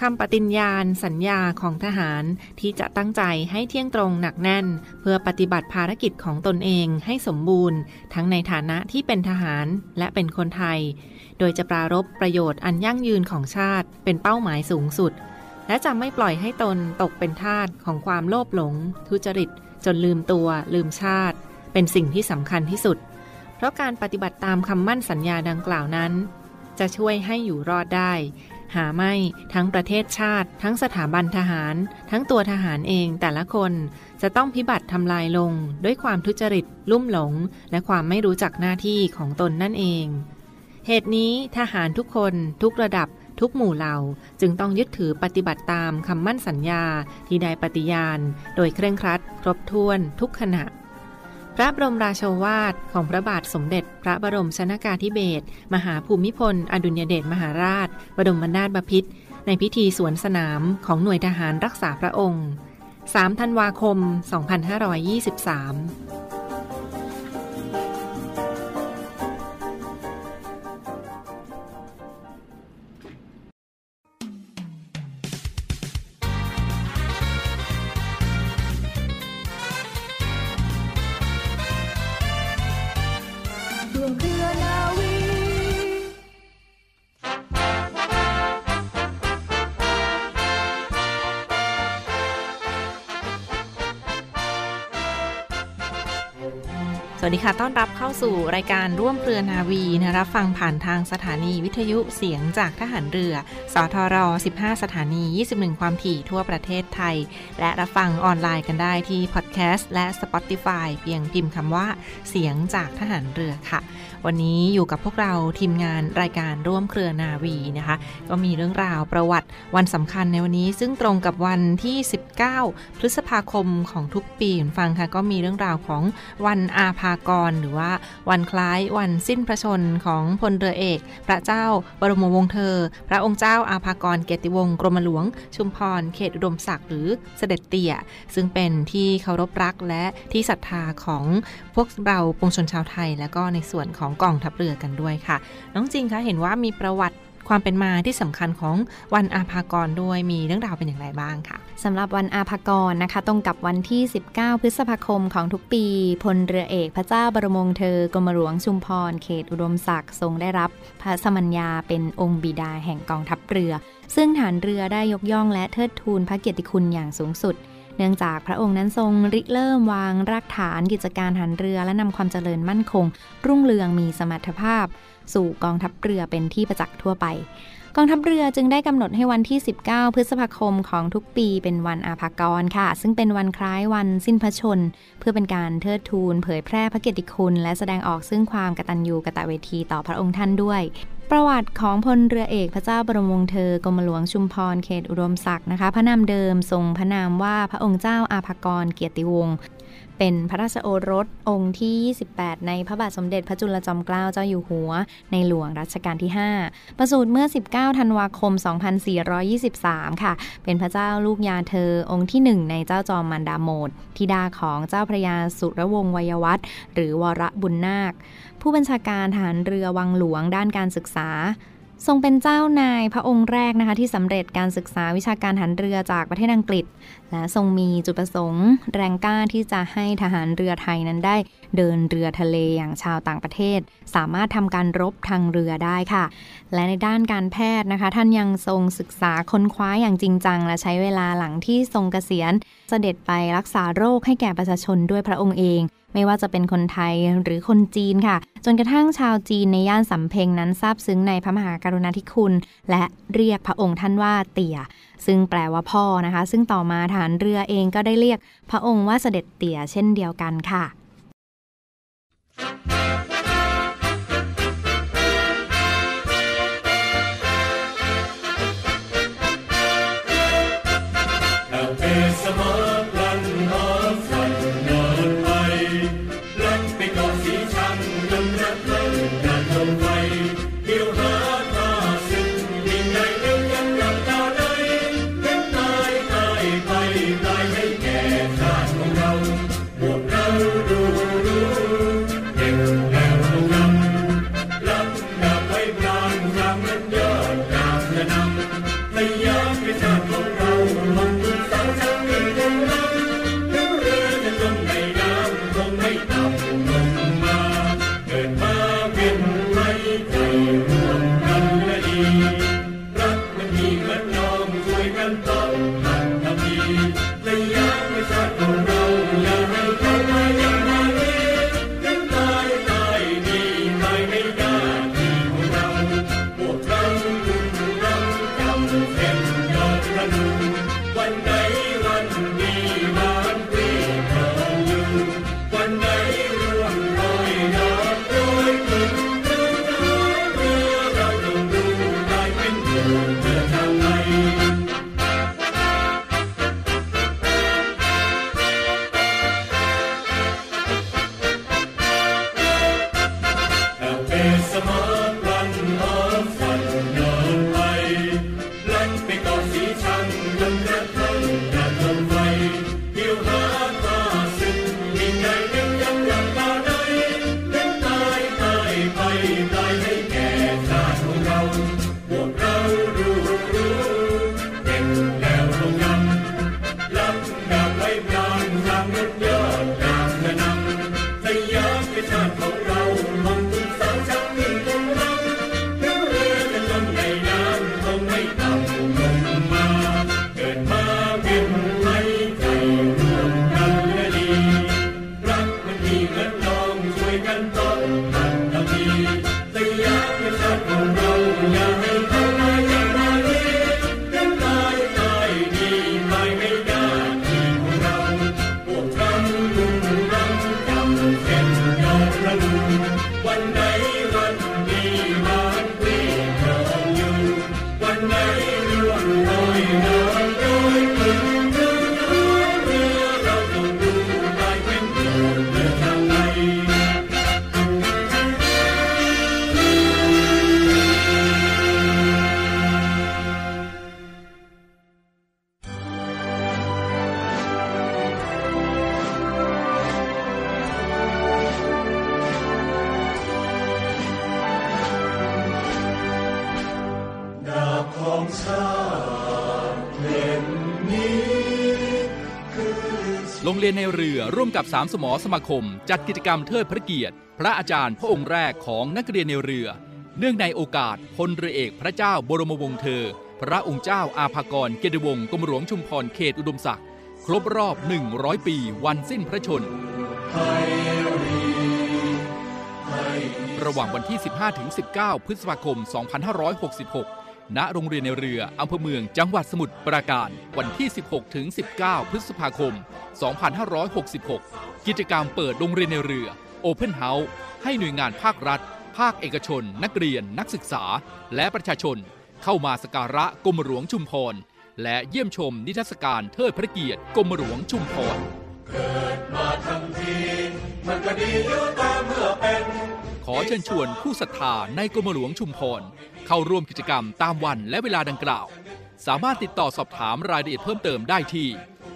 คำปฏิญญาณสัญญาของทหารที่จะตั้งใจให้เที่ยงตรงหนักแน่น เพื่อปฏิบัติภารกิจของตนเองให้สมบูรณ์ ทั้งในฐานะที่เป็นทหารและเป็นคนไทย โดยจะปรารบประโยชน์อันยั่งยืนของชาติ เป็นเป้าหมายสูงสุด และจะไม่ปล่อยให้ตนตกเป็นทาสของความโลภหลง ทุจริต จนลืมตัว ลืมชาติ เป็นสิ่งที่สำคัญที่สุด เพราะการปฏิบัติตามคำมั่นสัญญาดังกล่าวนั้น จะช่วยให้อยู่รอดได้ หาไม่ทั้งประเทศชาติ ทั้งสถาบันทหาร ทั้งตัวทหารเองแต่ละคนจะต้องพิบัติทำลายลง ด้วยความทุจริต ลุ่มหลง และความไม่รู้จักหน้าที่ของตนนั่นเอง เหตุนี้ทหารทุกคนทุกระดับทุกหมู่เหล่าจึงต้องยึดถือปฏิบัติตามคำมั่นสัญญาที่ได้ปฏิญาณ โดยเคร่งครัด ครบถ้วนทุกขณะ ระบรมราโชวาทของพระบาทสมเด็จ พระบรมชนากาธิเบศรมหาภูมิพล อดุลยเดชมหาราช บรมนาถบพิตรในพิธีสวนสนามของหน่วยทหารรักษาพระองค์ 3 ธันวาคม 2523 วัสดีค่ะ ต้อนรับเข้าสู่รายการร่วมเรือนาวีนะรับฟังผ่านทางสถานีวิทยุเสียงจากทหารเรือ สทร 15 สถานี 21 ความถี่ทั่วประเทศไทย และรับฟังออนไลน์กันได้ที่พอดแคสต์และ Spotify เพียงพิมพ์คำว่าเสียงจากทหารเรือค่ะ วันนี้อยู่กับพวกเราทีมงานรายการร่วมเครือนาวีนะคะ ก็มีเรื่องราวประวัติวันสำคัญในวันนี้ ซึ่งตรงกับวันที่ 19 พฤษภาคมของทุกปีฟังค่ะ ก็มีเรื่องราวของวันอาภากรหรือว่าวันคล้ายวันสิ้นพระชนของพลเรือเอก พระเจ้าบรมวงศ์เธอ พระองค์เจ้าอาภากรเกติวงศ์กรมหลวง ชุมพรเขตอุดมศักดิ์หรือเสด็จเตี่ย ซึ่งเป็นที่เคารพรักและที่ศรัทธาของพวกเราปวงชนชาวไทย และก็ในส่วนของกองทัพเรือกันด้วยค่ะ น้องจริงคะเห็นว่ามีประวัติ ความเป็นมาที่สำคัญของวันอาภากรด้วยมีเรื่องราวเป็นอย่างไรบ้างค่ะสำหรับวันอาภากรนะคะ ตรงกับวันที่ 19 พฤษภาคมของทุกปี พลเรือเอกพระเจ้าบรมวงศ์เธอกรมหลวงชุมพรเขตอุดมศักดิ์ทรงได้รับพระสมัญญาเป็นองค์บิดาแห่งกองทัพเรือ ซึ่งฐานเรือได้ยกย่องและเทิดทูนพระเกียรติคุณอย่างสูงสุดเนื่องจากพระองค์นั้นทรงริเริ่มวางรากฐานกิจการหันเรือและนำความเจริญมั่นคง รุ่งเรืองมีสมรรถภาพ สู่กองทัพเรือเป็นที่ประจักษ์ทั่วไป กองทัพเรือจึงได้กำหนดให้วันที่ 19 พฤษภาคมของทุกปีเป็นวันอาภากรค่ะ ซึ่งเป็นวันคล้ายวันสิ้นพระชน เพื่อเป็นการเทิดทูน เผยแพร่พระเกียรติคุณ และแสดงออกซึ่งความกตัญญูกตเวทีต่อพระองค์ท่านด้วยประวัติของพลเรือเอกพระเจ้าบรมวงศ์เธอกรมหลวงชุมพรเขตอุดมศักดิ์นะคะ พระนามเดิมทรงพระนามว่าพระองค์เจ้าอาภากรเกียรติวงศ์ เป็นพระราชโอรสองค์ที่ 28 ในพระบาทสมเด็จพระจุลจอมเกล้าเจ้าอยู่หัว ในหลวงรัชกาลที่ 5 ประสูติเมื่อ 19 ธันวาคม 2423 ค่ะ เป็นพระเจ้าลูกยาเธอองค์ที่ 1 ในเจ้าจอมมันดาโมดธิดาของเจ้าพระยาสุรวงศ์วัยวัฒน์หรือวรบุญนาค ผู้บัญชาการทหารเรือวังหลวงด้านการศึกษา ทรงเป็นเจ้านายพระองค์แรกนะคะที่สำเร็จการศึกษาวิชาการทหารเรือจากประเทศอังกฤษ และทรงมีจุดประสงค์แรงกล้าที่จะให้ทหารเรือไทยนั้นได้ เดินเรือทะเลอย่างชาวต่างประเทศ สามารถทำการรบทางเรือได้ค่ะ และในด้านการแพทย์นะคะ ท่านยังทรงศึกษาค้นคว้าอย่างจริงจัง และใช้เวลาหลังที่ทรงเกษียณ เสด็จไปรักษาโรคให้แก่ประชาชนด้วยพระองค์เอง ไม่ว่าจะเป็นคนไทยหรือคนจีนค่ะ จนกระทั่งชาวจีนในย่านสำเพ็งนั้นซาบซึ้งในพระมหากรุณาธิคุณ และเรียกพระองค์ท่านว่าเตี่ย ซึ่งแปลว่าพ่อนะคะ ซึ่งต่อมาฐานเรือเองก็ได้เรียกพระองค์ว่าเสด็จเตี่ยเช่นเดียวกันค่ะ เรียนในเรือร่วมกับสามสมอสมาคม จัดกิจกรรมเทิดพระเกียรติ พระอาจารย์พระองค์แรกของนักเรียนในเรือ เนื่องในโอกาสพลเรือเอกพระเจ้าบรมวงศ์เธอ พระองค์เจ้าอาภากรเกยรติวงศ์กรมหลวงชุมพรเขตอุดมศักดิ์ครบรอบ 100 ปีวันสิ้นพระชน ระหว่างวันที่ 15-19 พฤษภาคม 2566 ณโรงเรียนในเรืออำเภอเมืองจังหวัดสมุทรปราการ วันที่ 16-19 พฤษภาคม 2566 กิจกรรมเปิดโรงเรียนในเรือ Open House ให้หน่วยงานภาครัฐ ภาคเอกชน นักเรียน นักศึกษา และประชาชน เข้ามาสการะกรมหลวงชุมพร และเยี่ยมชมนิทรรศการเทิดพระเกียรติกรมหลวงชุมพรขอเอเชิญชวนผู้ศรัทธาในกรมหลวงชุมพร เข้าร่วมกิจกรรมตามวันและเวลาดังกล่าว สามารถติดต่อสอบถามรายละเอียดเพิ่มเติมได้ที่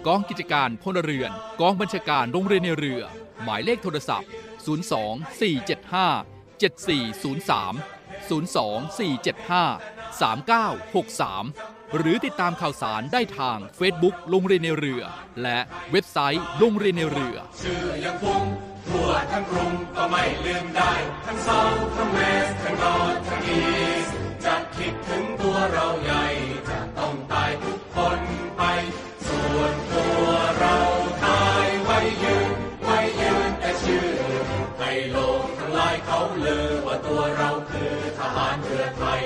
กองกิจการพลเรือน กองบัญชาการโรงเรียนในเรือ หมายเลขโทรศัพท์ 02 475 7403 02 475 3963 หรือติดตามข่าวสารได้ทาง Facebook โรงเรียนในเรือ และเว็บไซต์โรงเรียนในเรือ ชื่อยังคงทั่วทั้งกรุงก็ไม่ลืมได้ ทั้งเซาทั้งเวสทั้งนอร์ทั้งอีสจะคิดถึงตัวเราใหญ่จะต้องตายทุกคนไป ส่วนตัวเราตายไว้ยืนไว้ยืนแต่ชื่อให้โลกทั้งหลายเขาลือว่าตัวเราคือทหารเรือไทย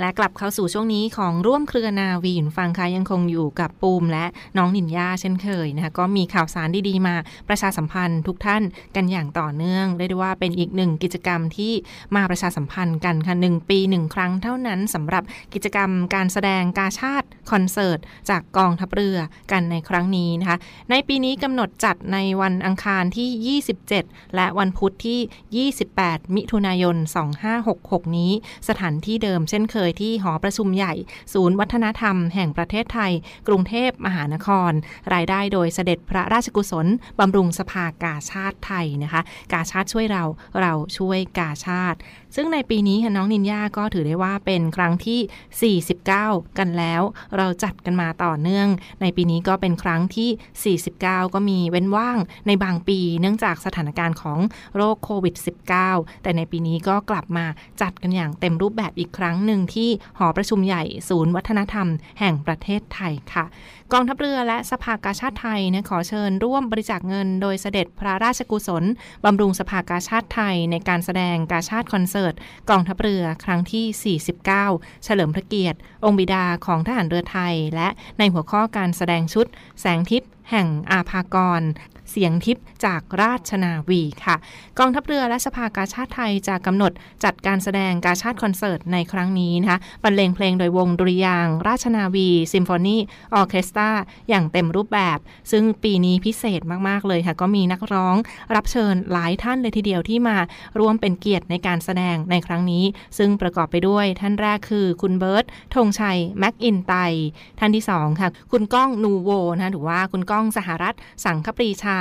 และกลับเข้าสู่ช่วงนี้ของร่วมเครือนาวีหุ่นฟังค่ะยังคงอยู่กับปูมและน้องนินยาเช่นเคยนะคะก็มีข่าวสารดีๆมาประชาสัมพันธ์ทุกท่านกันอย่างต่อเนื่องเรียกได้ว่าเป็นอีกหนึ่งกิจกรรมที่มาประชาสัมพันธ์กันค่ะหนึ่งปีหนึ่งครั้งเท่านั้นสำหรับกิจกรรมการแสดงกาชาติคอนเสิร์ตจากกองทัพเรือกันในครั้งนี้นะคะในปีนี้กำหนดจัดในวันอังคารที่ 27 และวันพุธที่ 28 มิถุนายน 2566 นี้ สถานที่เดิมเช่นเคยยที่หอประชุมใหญ่ ศูนย์วัฒนธรรมแห่งประเทศไทย กรุงเทพมหานคร รายได้โดยเสด็จพระราชกุศลบำรุงสภากาชาติไทยนะคะ กาชาติช่วยเราเราช่วยกาชาติ ซึ่งในปีนี้ค่ะน้องนินยาก็ถือได้ว่าเป็นครั้งที่ 49 กันแล้ว เราจัดกันมาต่อเนื่อง ในปีนี้ก็เป็นครั้งที่ 49 ก็มีเว้นว่างในบางปีเนื่องจากสถานการณ์ของโรคโควิด -19 แต่ในปีนี้ก็กลับมาจัดกันอย่างเต็มรูปแบบอีกครั้งหนึ่งที่หอประชุมใหญ่ศูนย์วัฒนธรรม แห่งประเทศไทยค่ะ กองทัพเรือและสภากาชาติไทยนะขอเชิญร่วมบริจาคเงินโดยเสด็จพระราชกุศลบำรุงสภากาชาติไทยในการแสดงกาชาติคอนเสิร์ต กองทัพเรือครั้งที่ 49 เฉลิมพระเกียรติ องค์บิดาของทหารเรือไทย และในหัวข้อการแสดงชุด แสงทิพย์แห่งอาภากร เสียงทิพย์จากราชนาวีค่ะ กองทัพเรือและสภากาชาติไทยจะกำหนดจัดการแสดงกาชาติคอนเสิร์ตในครั้งนี้นะคะบรรเลงเพลงโดยวงดุริยางค์ราชนาวีซิมโฟนีออเคสตราอย่างเต็มรูปแบบ ซึ่งปีนี้พิเศษมาก ๆ เลยค่ะ ก็มีนักร้องรับเชิญหลายท่านเลยทีเดียวที่มาร่วมเป็นเกียรติในการแสดงในครั้งนี้ ซึ่งประกอบไปด้วยท่านแรกคือคุณเบิร์ดธงชัยแมคอินไตย์ท่านที่2ค่ะคุณก้องนูโวนะหรือว่าคุณก้องสหรัฐสังคปรีชา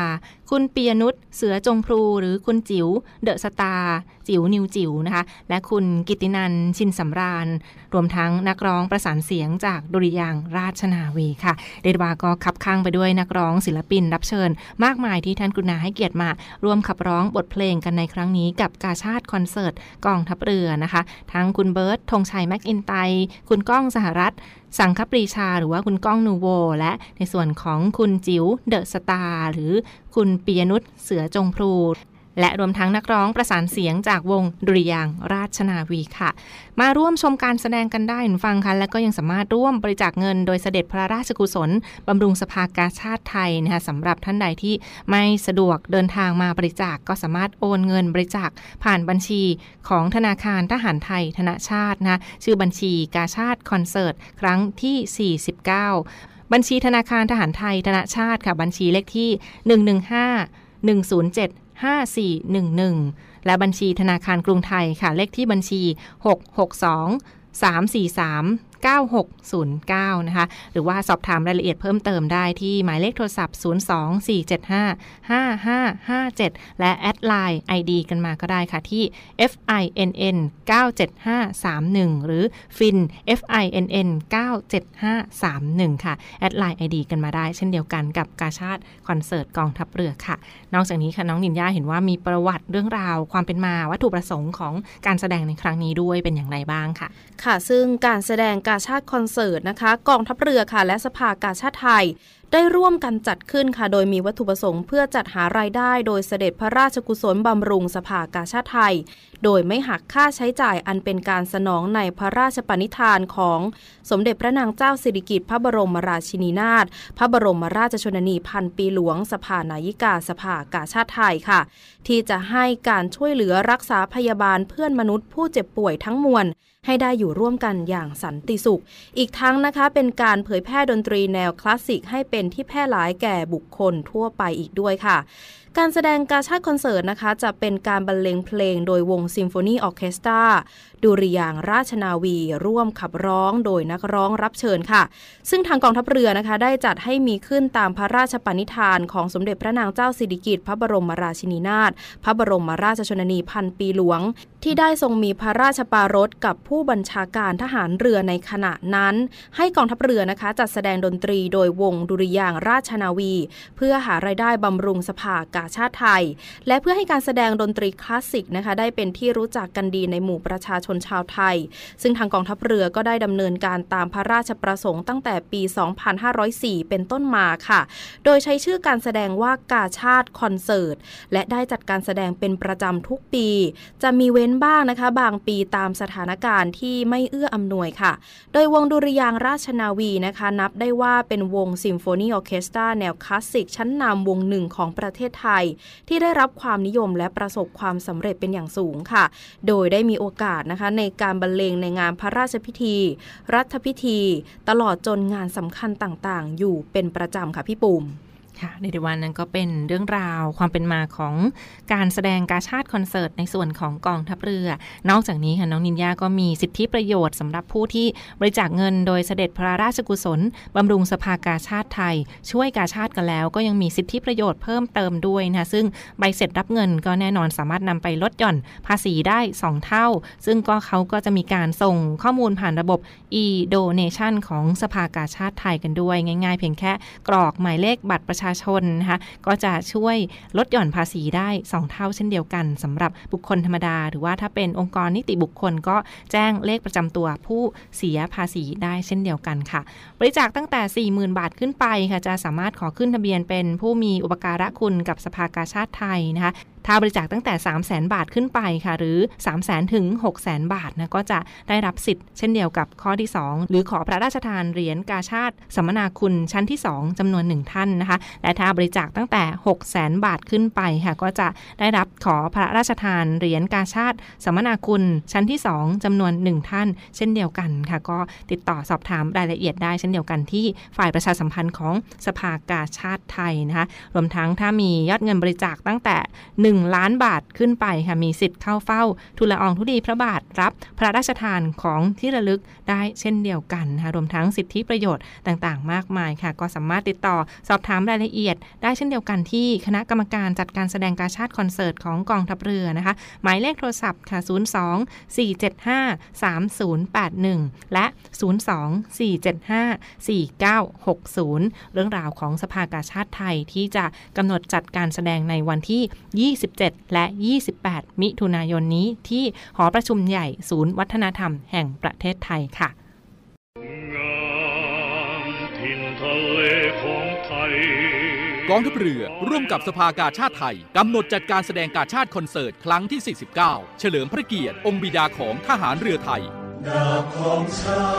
คุณปียนุชเสือจงพลูหรือคุณจิ๋วเดอะสตาร์จิ๋วนิวจิ๋วนะคะ และคุณกิตินันชินสำราญ รวมทั้งนักร้องประสานเสียงจากดุริยางราชนาวีค่ะ เดดวาก็ขับข้างไปด้วยนักร้องศิลปินรับเชิญ มากมายที่ท่านกุณาให้เกียรติมา ร่วมขับร้องบทเพลงกันในครั้งนี้กับกาชาติคอนเสิร์ตกองทัพเรือนะคะ ทั้งคุณเบิร์ตธงชัยแม็กอินไต คุณก้องสหรัฐ สังคปรีชาหรือว่าคุณก้องนูโว และในส่วนของคุณจิ๋วเดอะสตาร์หรือคุณปียนุชเสือจงพลู และรวมทั้งนักร้องประสานเสียงจากวงดุริยางราชนาวีค่ะ มาร่วมชมการแสดงกันได้คุณฟังค่ะและก็ยังสามารถร่วมบริจาคเงิน โดยเสด็จพระราชกุศลบำรุงสภากาชาติไทยนะคะสำหรับท่านใดที่ไม่สะดวกเดินทางมาบริจาคก็สามารถโอนเงินบริจาคผ่านบัญชีของธนาคารทหารไทยธนชาตินะชื่อบัญชีกาชาติคอนเสิร์ตครั้งที่ 49 บัญชีธนาคารทหารไทยธนชาติค่ะบัญชีเลขที่ 115 107 5411 และบัญชีธนาคารกรุงไทยค่ะเลขที่บัญชี 662 343 9609 นะคะ หรือว่าสอบถามรายละเอียดเพิ่มเติมได้ที่หมายเลขโทรศัพท์ 02475 5557 และแอดไลน์ ID กันมาก็ได้ค่ะที่ FINN 97531 หรือ FIN FINN 97531 ค่ะ add LINE ID กันมาได้ เช่นเดียวกันกับกาชาดคอนเสิร์ตกองทัพเรือค่ะ นอกจากนี้ค่ะน้องนินยาเห็นว่ามีประวัติเรื่องราวความเป็นมาวัตถุประสงค์ของการแสดงในครั้งนี้ด้วยเป็นอย่างไรบ้างค่ะ ค่ะ ซึ่งการแสดงกาชาดคอนเสิร์ตนะคะ กองทัพเรือค่ะ และสภากาชาดไทย ได้ร่วมกันจัดขึ้นค่ะ โดยมีวัตถุประสงค์เพื่อจัดหารายได้โดยเสด็จพระราชกุศลบำรุงสภากาชาดไทย โดยไม่หักค่าใช้จ่ายอันเป็นการสนองในพระราชปณิธานของสมเด็จพระนางเจ้าสิริกิติ์พระบรมราชินีนาถพระบรมราชชนนีพันปีหลวง สภานายิกาสภากาชาติไทยค่ะ ที่จะให้การช่วยเหลือรักษาพยาบาลเพื่อนมนุษย์ผู้เจ็บป่วยทั้งมวล ให้ได้อยู่ร่วมกันอย่างสันติสุข อีกทั้งนะคะเป็นการเผยแพร่ดนตรีแนวคลาสสิกให้เป็นที่แพร่หลายแก่บุคคลทั่วไปอีกด้วยค่ะ การแสดงกาชาติคอนเสิร์ตนะคะ จะเป็นการบรรเลงเพลงโดยวงซิมโฟนีออเคสตราดุริยางราชนาวี ร่วมขับร้องโดยนักร้องรับเชิญค่ะ ซึ่งทางกองทัพเรือนะคะ ได้จัดให้มีขึ้นตามพระราชปณิธานของสมเด็จพระนางเจ้าสิริกิติ์พระบรมราชินีนาถพระบรมราชชนนีพันปีหลวง ที่ได้ทรงมีพระราชปารถกับผู้บัญชาการทหารเรือในขณะนั้น ให้กองทัพเรือนะคะ จัดแสดงดนตรีโดยวงดุริยางราชนาวี เพื่อหารายได้บำรุงสภากาชาดไทย และเพื่อให้การแสดงดนตรีคลาสสิกนะคะได้เป็นที่รู้จักกันดีในหมู่ประชาชนชาวไทย ซึ่งทางกองทัพเรือก็ได้ดำเนินการตามพระราชประสงค์ตั้งแต่ปี 2504 เป็นต้นมาค่ะ โดยใช้ชื่อการแสดงว่ากาชาดคอนเสิร์ต และได้จัดการแสดงเป็นประจำทุกปี จะมีเว้นบ้างนะคะ บางปีตามสถานการณ์ที่ไม่เอื้ออำนวยค่ะ โดยวงดุริยางค์ราชนาวีนะคะ นับได้ว่าเป็นวงซิมโฟนีออร์เคสตราแนวคลาสสิกชั้นนำวงหนึ่งของประเทศไทย ที่ได้รับความนิยมและประสบความสำเร็จเป็นอย่างสูงค่ะ โดยได้มีโอกาสนะคะในการบรรเลงในงานพระราชพิธี รัฐพิธี ตลอดจนงานสำคัญต่างๆ อยู่เป็นประจำค่ะพี่ปุ่ม ค่ะในวันนั้นก็เป็นเรื่องราวความเป็นมาของการแสดงกาชาติคอนเสิร์ตในส่วนของกองทัพเรือ นอกจากนี้ค่ะน้องนินยาก็มีสิทธิประโยชน์สำหรับผู้ที่บริจาคเงินโดยเสด็จพระราชกุศลบำรุงสภากาชาติไทย ช่วยกาชาติกันแล้ว ก็ยังมีสิทธิประโยชน์เพิ่มเติมด้วยนะคะซึ่งใบเสร็จรับเงินก็แน่นอนสามารถนำไปลดหย่อนภาษีได้ 2 เท่า ซึ่งก็เขาก็จะมีการส่งข้อมูลผ่านระบบ e-donation ของสภากาชาติไทยกันด้วย ง่าย ๆ เพียงแค่กรอกหมายเลขบัตรประชาาชนนะคะก็จะช่วยลดหย่อนภาษีได้ 2 เท่าเช่นเดียวกันสำหรับบุคคลธรรมดา หรือว่าถ้าเป็นองค์กรนิติบุคคลก็แจ้งเลขประจำตัวผู้เสียภาษีได้เช่นเดียวกันค่ะ บริจาคตั้งแต่ 40,000 บาทขึ้นไปค่ะจะสามารถขอขึ้นทะเบียนเป็นผู้มีอุปการะคุณกับสภากาชาติไทยนะคะ ถ้าบริจาคตั้งแต่ 3 0 0แสนบาทขึ้นไปค่ะ หรือ 3 0 0แสนถึง 6 0แสนบาทนะก็จะได้รับสิทธิ์เช่นเดียวกับข้อที่ 2 หรือขอพระราชทานเหรียญกาชาติสัมมนาคุณชั้นที่ 2จำนวน 1 ท่านนะคะ และถ้าบริจาคตั้งแต่ 6 0แสนบาทขึ้นไปค่ะ ก็จะได้รับขอพระราชทานเหรียญกาชาติสัมมนาคุณชั้นที่ 2จำนวน 1 ท่าน เช่นเดียวกันค่ะ ก็ติดต่อสอบถามรายละเอียดได้เช่นเดียวกันที่ฝ่ายประชาสัมพันธ์ของสภากาชาติไทยนะคะ รวมทั้งถ้ามียอดเงินบริจาคตั้งแต่1 ล้านบาทขึ้นไปค่ะมีสิทธิ์เข้าเฝ้าทุลอองทุลีพระบาทรับพระราชทานของที่ระลึกได้เช่นเดียวกันนะคะรวมทั้งสิทธิประโยชน์ต่างๆ มากมายค่ะ ก็สามารถติดต่อสอบถามรายละเอียด ได้เช่นเดียวกันที่คณะกรรมการจัดการแสดงการชาติคอนเสิร์ตของกองทัพเรือนะคะ หมายเลขโทรศัพท์ค่ะ 02 475 3081 และ 02 475 4960 เรื่องราวของสภากาชาติไทยที่จะกำหนดจัดการแสดงในวันที่27 และ 28 มิถุนายนนี้ที่หอประชุมใหญ่ศูนย์วัฒนธรรมแห่งประเทศไทยค่ะงามถิ่นทะเลของทยกองทัพเรือร่วมกับสภากาชาติไทย กำหนดจัดการแสดงการชาติคอนเสิร์ต ครั้งที่ 49 เฉลิมพระเกียรติ องค์บิดาของทหารเรือไทยดาบของชา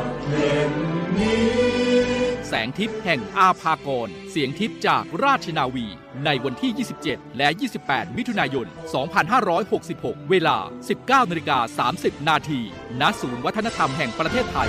ติเล่มนี้ แสงทิพย์แห่งอาภากร เสียงทิพย์จากราชนาวี ในวันที่ 27 และ 28 มิถุนายน 2566 เวลา 19นาฬิกา30 นาทีณศูนย์วัฒนธรรมแห่งประเทศไทย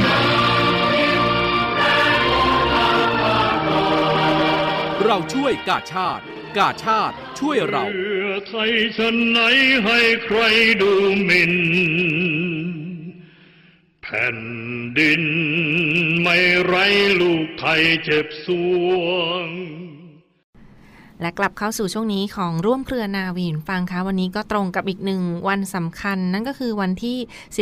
เราช่วยกาชาติ กาชาติช่วยเราเพื่อไทยชนไหนให้ใครดูหมิ่นแผ่นดินไม่ไรลูกไทยเจ็บสวง และกลับเข้าสู่ช่วงนี้ของร่วมเครือนาวีนฟังคะวันนี้ก็ตรงกับอีกหนึ่งวันสำคัญ นั่นก็คือวันที่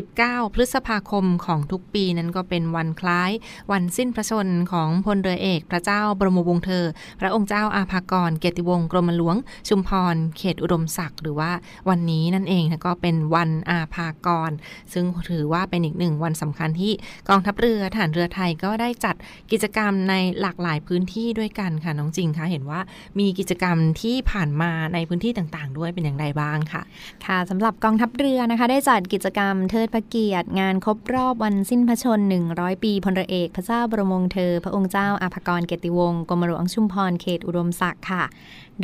19 พฤษภาคมของทุกปีนั้นก็เป็นวันคล้าย วันสิ้นพระชนของพลเรือเอก พระเจ้าบรมวงศ์เธอ พระองค์เจ้าอาภากร เกียรติวงศ์กรมหลวง ชุมพร เขตอุดมศักดิ์หรือว่าวันนี้นั่นเองนะก็เป็นวันอาภากร ซึ่งถือว่าเป็นอีกหนึ่งวันสำคัญที่กองทัพเรือทหารเรือไทยก็ได้จัดกิจกรรมในหลากหลายพื้นที่ด้วยกันค่ะน้องจริงคะเห็นว่ามีกิจกรรมที่ผ่านมาในพื้นที่ต่างๆ ด้วยเป็นอย่างไรบ้างค่ะ ค่ะสำหรับกองทัพเรือนะคะ ได้จัดกิจกรรมเทิดพระเกียรติ งานครบรอบวันสิ้นพระชน 100 ปีพลเรือเอก พระเจ้าบรมวงศ์เธอ พระองค์เจ้าอาภากรเกติวงศ์กรมหลวงชุมพรเขตอุดมศักดิ์ค่ะ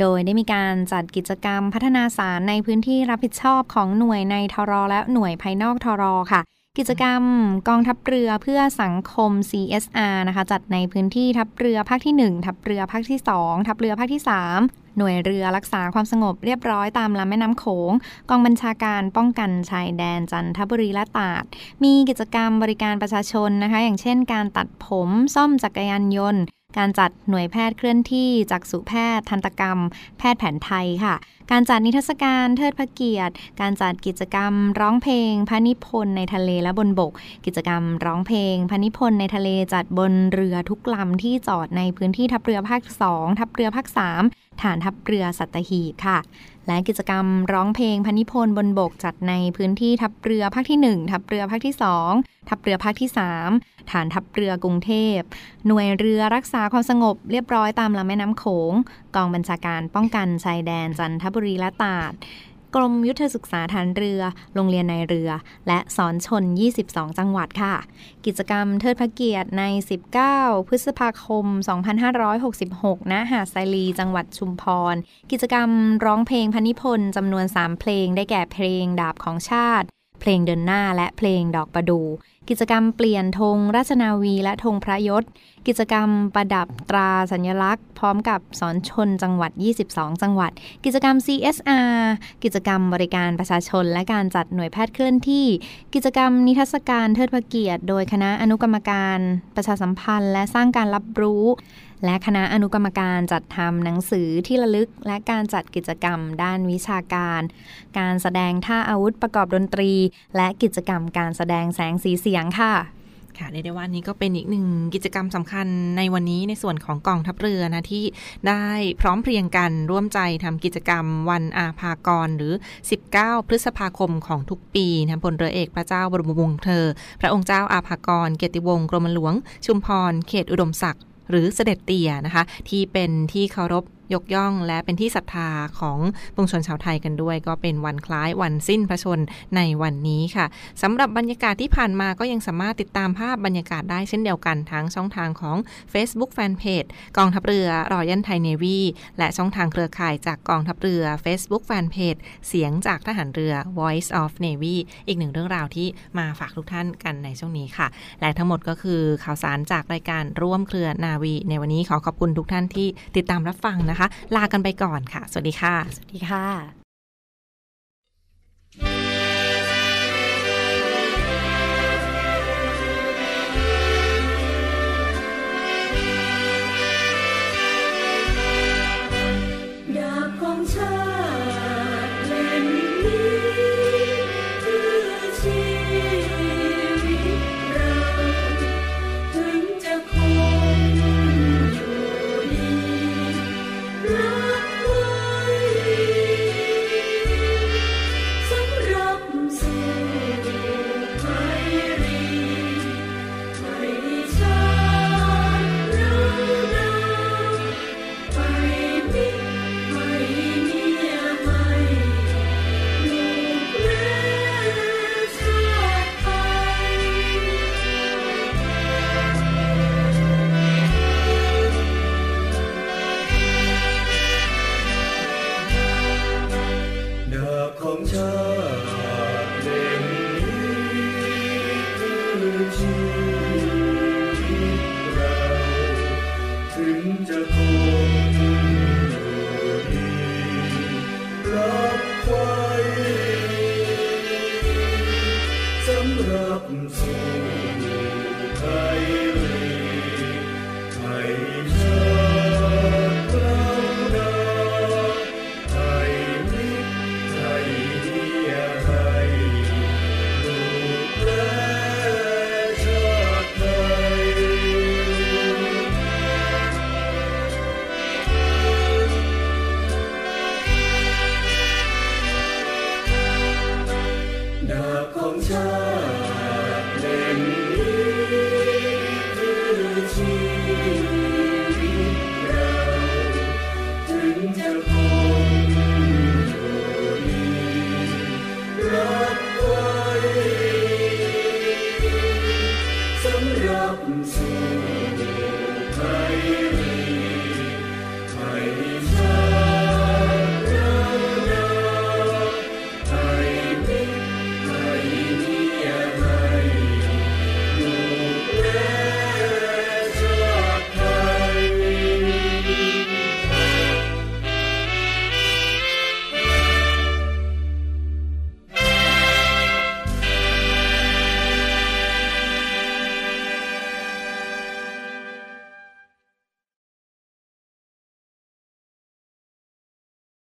โดยได้มีการจัดกิจกรรมพัฒนาสารในพื้นที่รับผิดชอบของหน่วยในทรและหน่วยภายนอกทรค่ะ กิจกรรมกองทัพเรือเพื่อสังคม CSR นะคะ จัดในพื้นที่ทัพเรือภาคที่ 1 ทัพเรือภาคที่ 2 ทัพเรือภาคที่ 3 หน่วยเรือรักษาความสงบเรียบร้อยตามลำแม่น้ำโขง กองบัญชาการป้องกันชายแดนจันทบุรีและตาด มีกิจกรรมบริการประชาชนนะคะ อย่างเช่นการตัดผม ซ่อมจักรยานยนต์ การจัดหน่วยแพทย์เคลื่อนที่จากสุแพทย์ ทันตกรรม แพทย์แผนไทยค่ะ การจัดนิทรรศการเทิดพระเกียรติ การจัดกิจกรรมร้องเพลงพระนิพนธ์ในทะเลและบนบก กิจกรรมร้องเพลงพระนิพนธ์ในทะเลจัดบนเรือทุกลำที่จอดในพื้นที่ทัพเรือภาค 2 ทัพเรือภาค 3 ฐานทัพเรือสัตหีบค่ะ และกิจกรรมร้องเพลงพนิพนธ์บนบกจัดในพื้นที่ทัพเรือภาคที่ 1 ทัพเรือภาคที่ 2 ทัพเรือภาคที่ 3 ฐานทัพเรือกรุงเทพ หน่วยเรือรักษาความสงบเรียบร้อยตามลำแม่น้ำโขง กองบัญชาการป้องกันชายแดนจันทบุรีและตราด กรมยุทธศึกษาฐานเรือ โรงเรียนในเรือ และสอนชน 22 จังหวัดค่ะ กิจกรรมเทิดพระเกียรติใน 19 พฤษภาคม 2566 ณ หาดไซรีจังหวัดชุมพร กิจกรรมร้องเพลงพนิพนธ์จำนวน 3 เพลงได้แก่เพลงดาบของชาติ เพลงเดินหน้าและเพลงดอกประดู กิจกรรมเปลี่ยนธงราชนาวีและธงพระยศ กิจกรรมประดับตราสัญลักษณ์ พร้อมกับสอนชนจังหวัด 22 จังหวัด กิจกรรม CSR กิจกรรมบริการประชาชน และการจัดหน่วยแพทย์เคลื่อนที่ กิจกรรมนิทรรศการเทิดพระเกียรติ โดยคณะอนุกรรมการประชาสัมพันธ์ และสร้างการรับรู้และคณะอนุกรรมการจัดทำหนังสือที่ระลึก และการจัดกิจกรรมด้านวิชาการ การแสดงท่าอาวุธประกอบดนตรี และกิจกรรมการแสดงแสงสีเสียงค่ะค่ะเรียกได้ว่านี้ก็เป็นอีกหนึ่งกิจกรรมสำคัญในวันนี้ในส่วนของกองทัพเรือนะ ที่ได้พร้อมเพรียงกันร่วมใจทำกิจกรรมวันอาภากร หรือ 19 พฤษภาคมของทุกปีนะพลเรือเอกพระเจ้าบรมวงศ์เธอ พระองค์เจ้าอาภากร เกียรติวงศ์กรมหลวง ชุมพร เขตอุดมศักดิ์หรือเสด็จเตี่ยนะคะ ที่เป็นที่เคารพ ยกย่องและเป็นที่ศรัทธาของปวงชนชาวไทยกันด้วย ก็เป็นวันคล้ายวันสิ้นพระชนในวันนี้ค่ะสำหรับบรรยากาศที่ผ่านมาก็ยังสามารถติดตามภาพบรรยากาศได้เช่นเดียวกันทั้งช่องทางของ Facebook Fanpage กองทัพเรือรอยันไทยเนวีและช่องทางเครือข่ายจากกองทัพเรือ Facebook Fanpage เสียงจากทหารเรือ Voice of Navy อีกหนึ่งเรื่องราวที่มาฝากทุกท่านกันในช่วงนี้ค่ะ และทั้งหมดก็คือข่าวสารจากรายการร่วมเครือนาวี ในวันนี้ขอขอบคุณทุกท่านที่ติดตามรับฟังนะคะลากันไปก่อนค่ะ สวัสดีค่ะ สวัสดีค่ะ